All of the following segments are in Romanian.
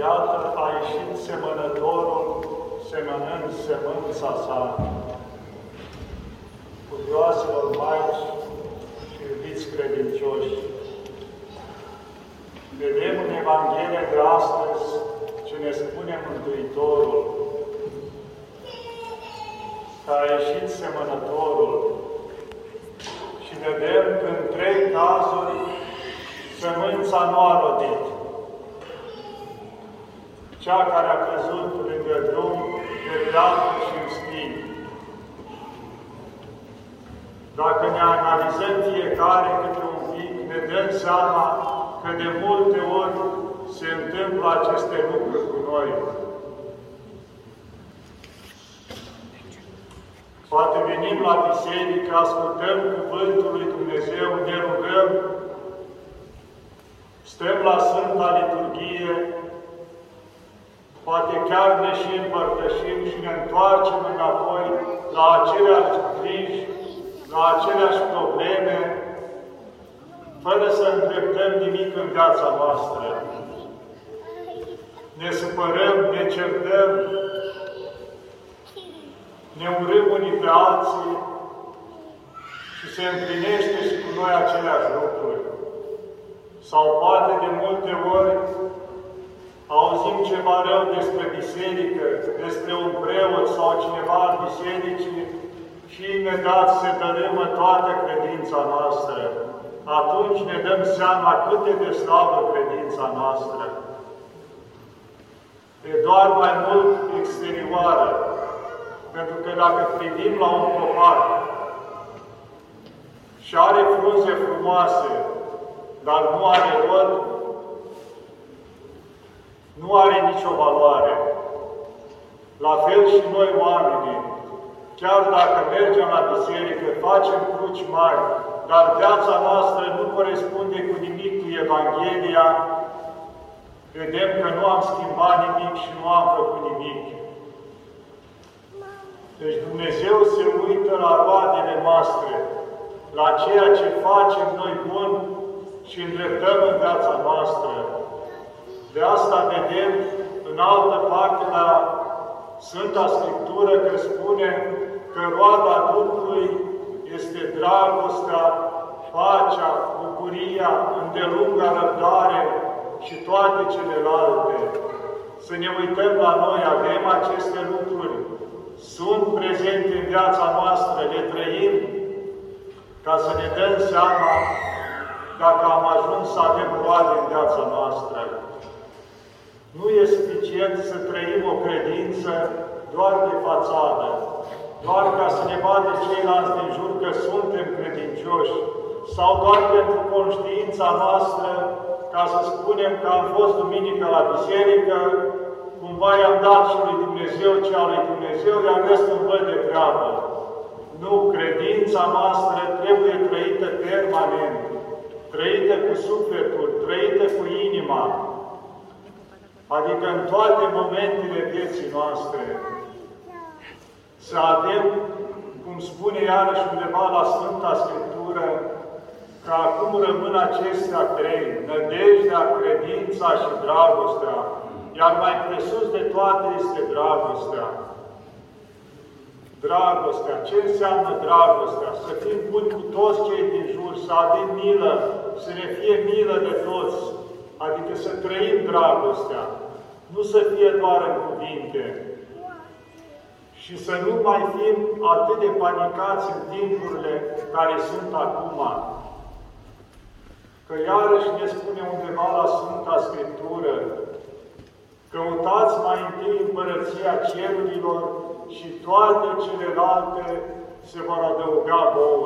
Iată, a ieșit semănătorul, semănând semânța sa. Cuvioaselor maici și iubiți credincioși, vedem în Evanghelia de astăzi ce ne spune Mântuitorul, că a ieșit semănătorul și vedem că în trei cazuri sămânța nu a rodit. Cea care a căzut lângă drum, pe viață și în spini. Dacă ne analizăm fiecare câte un pic, ne dăm seama că de multe ori se întâmplă aceste lucruri cu noi. Poate venim la biserică, ascultăm Cuvântul lui Dumnezeu, ne rugăm, stăm la Sfânta Liturghie, poate chiar ne și împărtășim și ne întoarcem înapoi la aceleași griji, la aceleași probleme, fără să îndreptăm nimic în viața noastră. Ne supărăm, ne certăm, ne urâm unii pe alții și se împlinește și cu noi aceleași lucruri. Sau poate de multe ori auzim ceva rău despre biserică, despre un preot sau cineva al bisericii și imediat se dărâmă toată credința noastră. Atunci ne dăm seama cât de slabă credința noastră. E doar mai mult exterioară, pentru că dacă privim la un copac și are frunze frumoase, dar nu are rod, nu are nicio valoare. La fel și noi oamenii, chiar dacă mergem la biserică, facem cruci mari, dar viața noastră nu corespunde cu nimic cu Evanghelia, vedem că nu am schimbat nimic și nu am făcut nimic. Deci Dumnezeu se uită la roadele noastre, la ceea ce facem noi bun și îndreptăm în viața noastră. De asta vedem în altă parte la Sfânta Scriptură că spune că roada Duhului este dragostea, pacea, bucuria, îndelunga răbdare și toate celelalte. Să ne uităm la noi, avem aceste lucruri, sunt prezente în viața noastră, le trăim, ca să ne dăm seama dacă am ajuns să avem roade în viața noastră. Nu e suficient să trăim o credință doar de fațadă, doar ca să ne vadă ceilalți din jur că suntem credincioși, sau doar pentru conștiința noastră, ca să spunem că am fost duminică la biserică, cumva i-am dat și lui Dumnezeu ce al lui Dumnezeu, i-am găsit un văd de treabă. Nu, credința noastră trebuie trăită permanent, trăită cu sufletul, trăită cu inima, adică în toate momentele vieții noastre, să avem, cum spune iarăși undeva la Sfânta Scriptură, că acum rămân acestea trei, nădejdea, credința și dragostea, iar mai presus de toate este dragostea. Dragostea. Ce înseamnă dragostea? Să fim buni cu toți cei din jur, să avem milă, să ne fie milă de toți, adică să trăim dragostea, nu să fie doar în cuvinte. Și să nu mai fim atât de panicați în timpurile care sunt acum. Că iarăși ne spune undeva la Sfânta Scriptură, căutați mai întâi împărăția cerurilor și toate celelalte se vor adăuga vouă.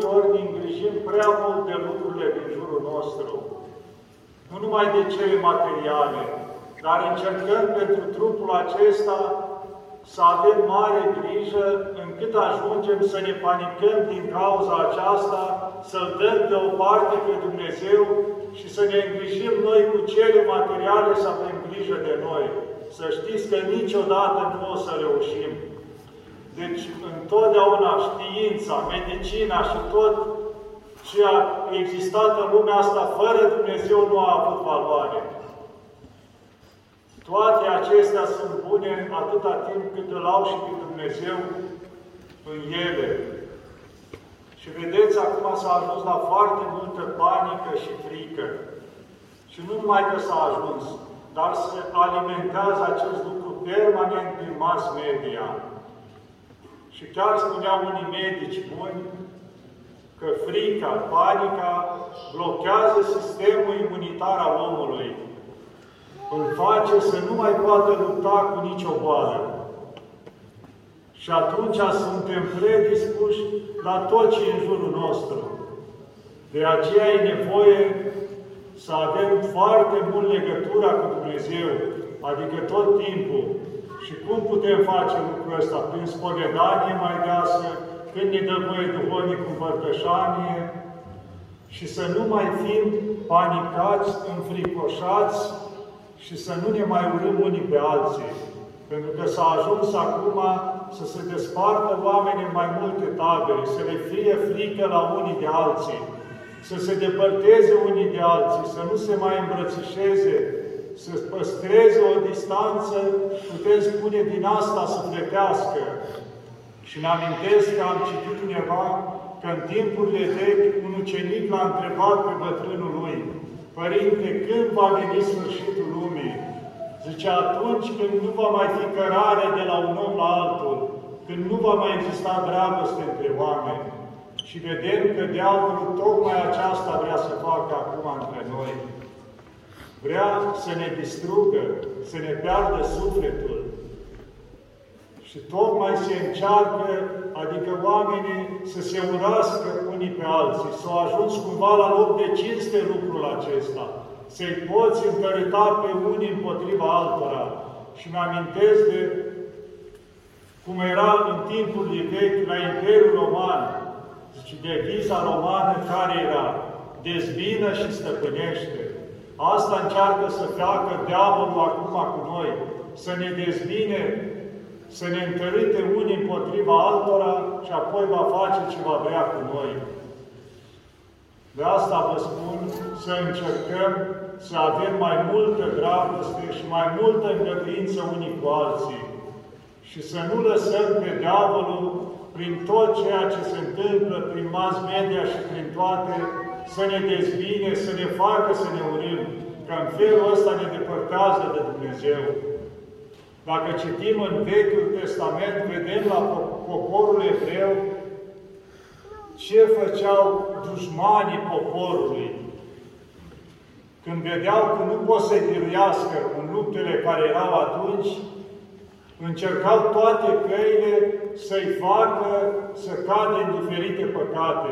De multe ori ne îngrijim prea mult de lucrurile din jurul nostru, nu numai de cele materiale, dar încercăm pentru trupul acesta să avem mare grijă încât ajungem să ne panicăm din cauza aceasta, să-L dăm deoparte pe Dumnezeu și să ne îngrijim noi cu cele materiale să avem grijă de noi. Să știți că niciodată nu o să reușim. Deci, întotdeauna știința, medicina și tot ce a existat în lumea asta fără Dumnezeu nu a avut valoare. Toate acestea sunt bune atâta timp cât îl au și pe Dumnezeu în ele. Și vedeți, acum s-a ajuns la foarte multă panică și frică. Și nu numai că s-a ajuns, dar se alimentează acest lucru permanent din mass media. Și chiar spuneau unii medici buni că frica, panica blochează sistemul imunitar al omului. Îl face să nu mai poată lupta cu nicio boală. Și atunci suntem predispuși la tot ce e în jurul nostru. De aceea e nevoie să avem foarte mult legătura cu Dumnezeu, adică tot timpul. Și cum putem face lucrul ăsta? Prin spovedanie mai deasă, când ne dă voie duhovnic cu părtășanie, și să nu mai fim panicați, înfricoșați și să nu ne mai urâm unii pe alții. Pentru că s-a ajuns acum să se despartă oamenii în mai multe tabere, să le fie frică la unii de alții, să se depărteze unii de alții, să nu se mai îmbrățișeze, să păstreze o distanță, putem spune, din asta să pletească. Și ne amintesc că am citit undeva că în timpurile vechi un ucenic l-a întrebat pe bătrânul lui, Părinte, când va veni sfârșitul lumii? Zice, atunci când nu va mai fi cărare de la un om la altul, când nu va mai exista dragoste între oameni. Și vedem că diavolul tocmai aceasta vrea să facă acum între noi. Vrea să ne distrugă, să ne piardă sufletul. Și tocmai se încearcă, adică oamenii să se urască unii pe alții, să au ajuns cumva la loc de cinste lucrul acesta, să-i poți încărita pe unii împotriva altora. Și mi-amintesc de cum era în timpul de vechi la Imperiul Roman, zice, deviza romană care era? Dezbină și stăpânește. Asta încearcă să facă diavolul acum cu noi, să ne dezbine, să ne întărite unii împotriva altora și apoi va face ce va vrea cu noi. De asta vă spun să încercăm să avem mai multă dragoste și mai multă îngăduință unii cu alții și să nu lăsăm pe diavolul prin tot ceea ce se întâmplă, prin mass media și prin toate, să ne dezbine, să ne facă să ne urim, că în felul ăsta ne depărtează de Dumnezeu. Dacă citim în Vechiul Testament, vedem la poporul evreu ce făceau dușmanii poporului. Când vedeau că nu pot să-i în luptele care erau atunci, încercau toate căile să-i facă să cadă în diferite păcate,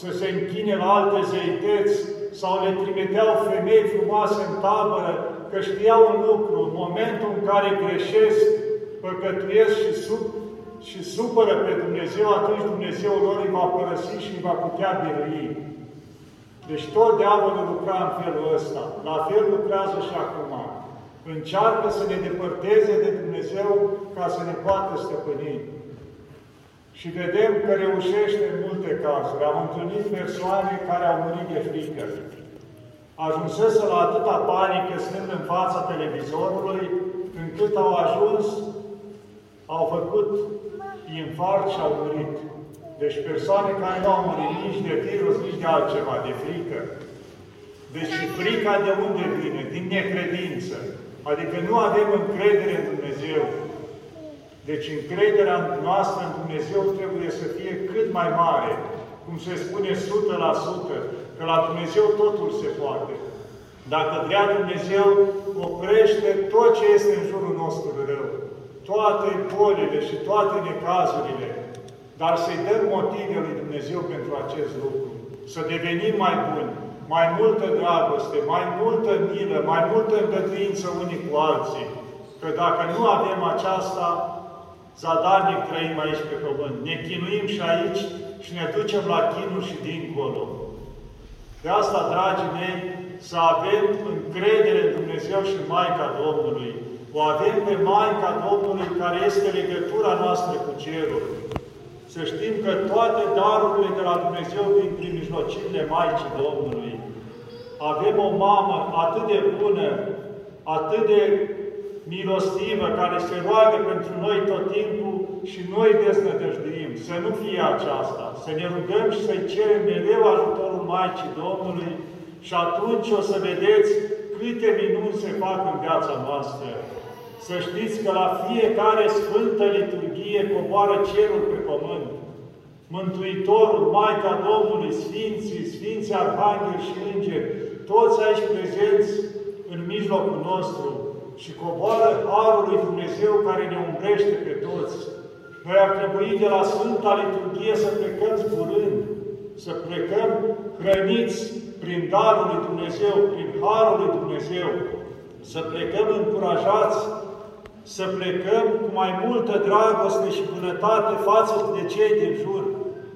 să se închine la alte zeități, sau le trimiteau femei frumoase în tabără, că știau un lucru, în momentul în care greșesc, păcătuiesc și, sub, și supără pe Dumnezeu, atunci Dumnezeu lor îi va părăsi și îi va putea birui. Deci tot diavolul lucra în felul ăsta. La fel lucrează și acum încearcă să ne depărteze de Dumnezeu ca să ne poată stăpâni. Și vedem că reușește în multe cazuri. Am întâlnit persoane care au murit de frică. Ajunsese la atâta panică stând în fața televizorului, încât au ajuns, au făcut infart și au murit. Deci persoane care nu au murit nici de virus, nici de altceva, de frică. Deci frica de unde vine? Din necredință. Adică nu avem încredere în Dumnezeu. Deci încrederea noastră în Dumnezeu trebuie să fie cât mai mare, cum se spune 100%, că la Dumnezeu totul se poate. Dacă vrea Dumnezeu, oprește tot ce este în jurul nostru rău, toate bolile și toate necazurile, dar să-i dăm motive lui Dumnezeu pentru acest lucru, să devenim mai buni, mai multă dragoste, mai multă milă, mai multă îngăduință unii cu alții. Că dacă nu avem aceasta, zadarnic trăim aici pe pământ. Ne chinuim și aici și ne ducem la chinuri și dincolo. De asta, dragii mei, să avem încredere în Dumnezeu și în Maica Domnului. O avem pe Maica Domnului care este legătura noastră cu Cerul. Să știm că toate darurile de la Dumnezeu vin prin mijlocirile Maicii Domnului. Avem o mamă atât de bună, atât de milostivă, care se roagă pentru noi tot timpul și noi desnădăjduim. Să nu fie aceasta. Să ne rugăm și să-i cerem mereu ajutorul Maicii Domnului și atunci o să vedeți câte minuni se fac în viața noastră. Să știți că la fiecare Sfântă Liturghie coboară cerul pe pământ. Mântuitorul, Maica Domnului, Sfinții, Sfinții Arhangheli și Îngeri, toți aici prezenți în mijlocul nostru și coboară Harul lui Dumnezeu care ne umbrește pe toți. Noi ar trebui de la Sfânta Liturghie să plecăm zburând, să plecăm hrăniți prin Darul lui Dumnezeu, prin Harul lui Dumnezeu, să plecăm încurajați, să plecăm cu mai multă dragoste și bunătate față de cei din jur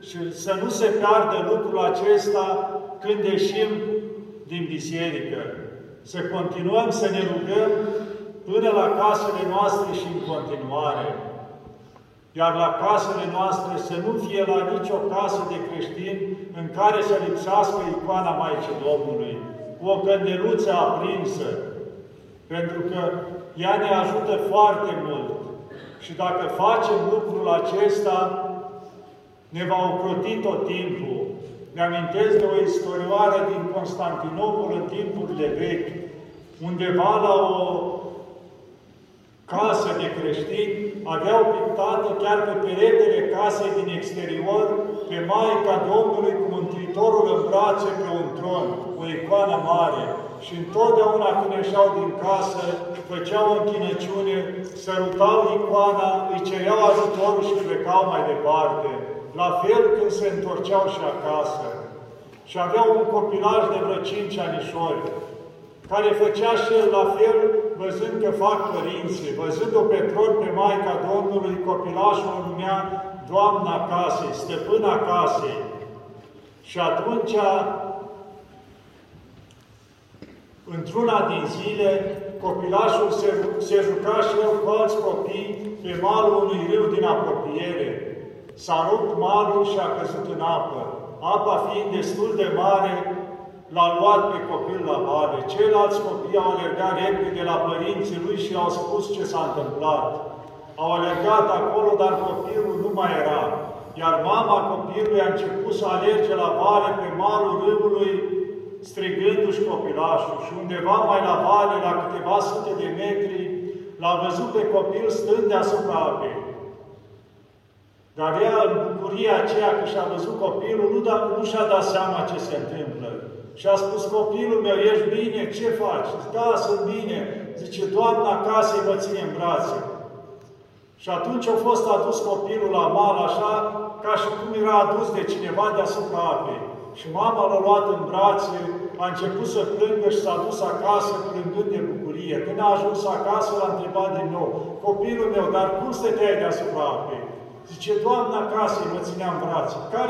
și să nu se piardă lucrul acesta când ieșim din biserică. Să continuăm să ne rugăm până la casele noastre și în continuare. Iar la casele noastre să nu fie la nicio casă de creștini în care să lipsească icoana Maicii Domnului, cu o cândeluță aprinsă, pentru că ea ne ajută foarte mult. Și dacă facem lucrul acesta, ne va ocroti tot timpul. Mi-amintesc de o istorioară din Constantinopol în timpurile vechi, undeva la o casă de creștini, aveau pictată chiar pe peretele casei din exterior pe Maica Domnului cu Mântuitorul în brațe pe un tron, o icoană mare. Și întotdeauna când ieșeau din casă, făceau închinăciune, sărutau icoana, îi cereau ajutorul și plecau mai departe. La fel când se întorceau și acasă. Și aveau un copilaj de vreo cinci anișori, care făcea și el la fel, văzând că fac părinții, văzând-o pe tron pe Maica Domnului, copilașul o numea Doamna casei, stăpâna casei. Și atunci, într-una din zile, copilașul se, se juca și el cu alți copii pe malul unui râu din apropiere. S-a rupt malul și a căzut în apă. Apa fiind destul de mare, l-a luat pe copil la vale. Ceilalți copii au alergat repede la părinții lui și au spus ce s-a întâmplat. Au alergat acolo, dar copilul nu mai era. Iar mama copilului a început să alerge la vale pe malul râului, strigându-și copilașul. Și undeva mai la vale, la câteva sute de metri, l-a văzut pe copil stând deasupra apei. Dar ea, în bucuria aceea că și-a văzut copilul, nu, da, nu și-a dat seama ce se întâmplă. Și a spus, copilul meu, ești bine? Ce faci? Da, sunt bine. Zice, Doamna casei mă ține în brațe. Și atunci a fost adus copilul la mal, așa, ca și cum era adus de cineva deasupra apei. Și mama l-a luat în brațe, a început să plângă și s-a dus acasă plângând de bucurie. Când a ajuns acasă, l-a întrebat din nou, copilul meu, dar cum stăteai deasupra apei? Zice, Doamna casei mă ținea în brațe. Care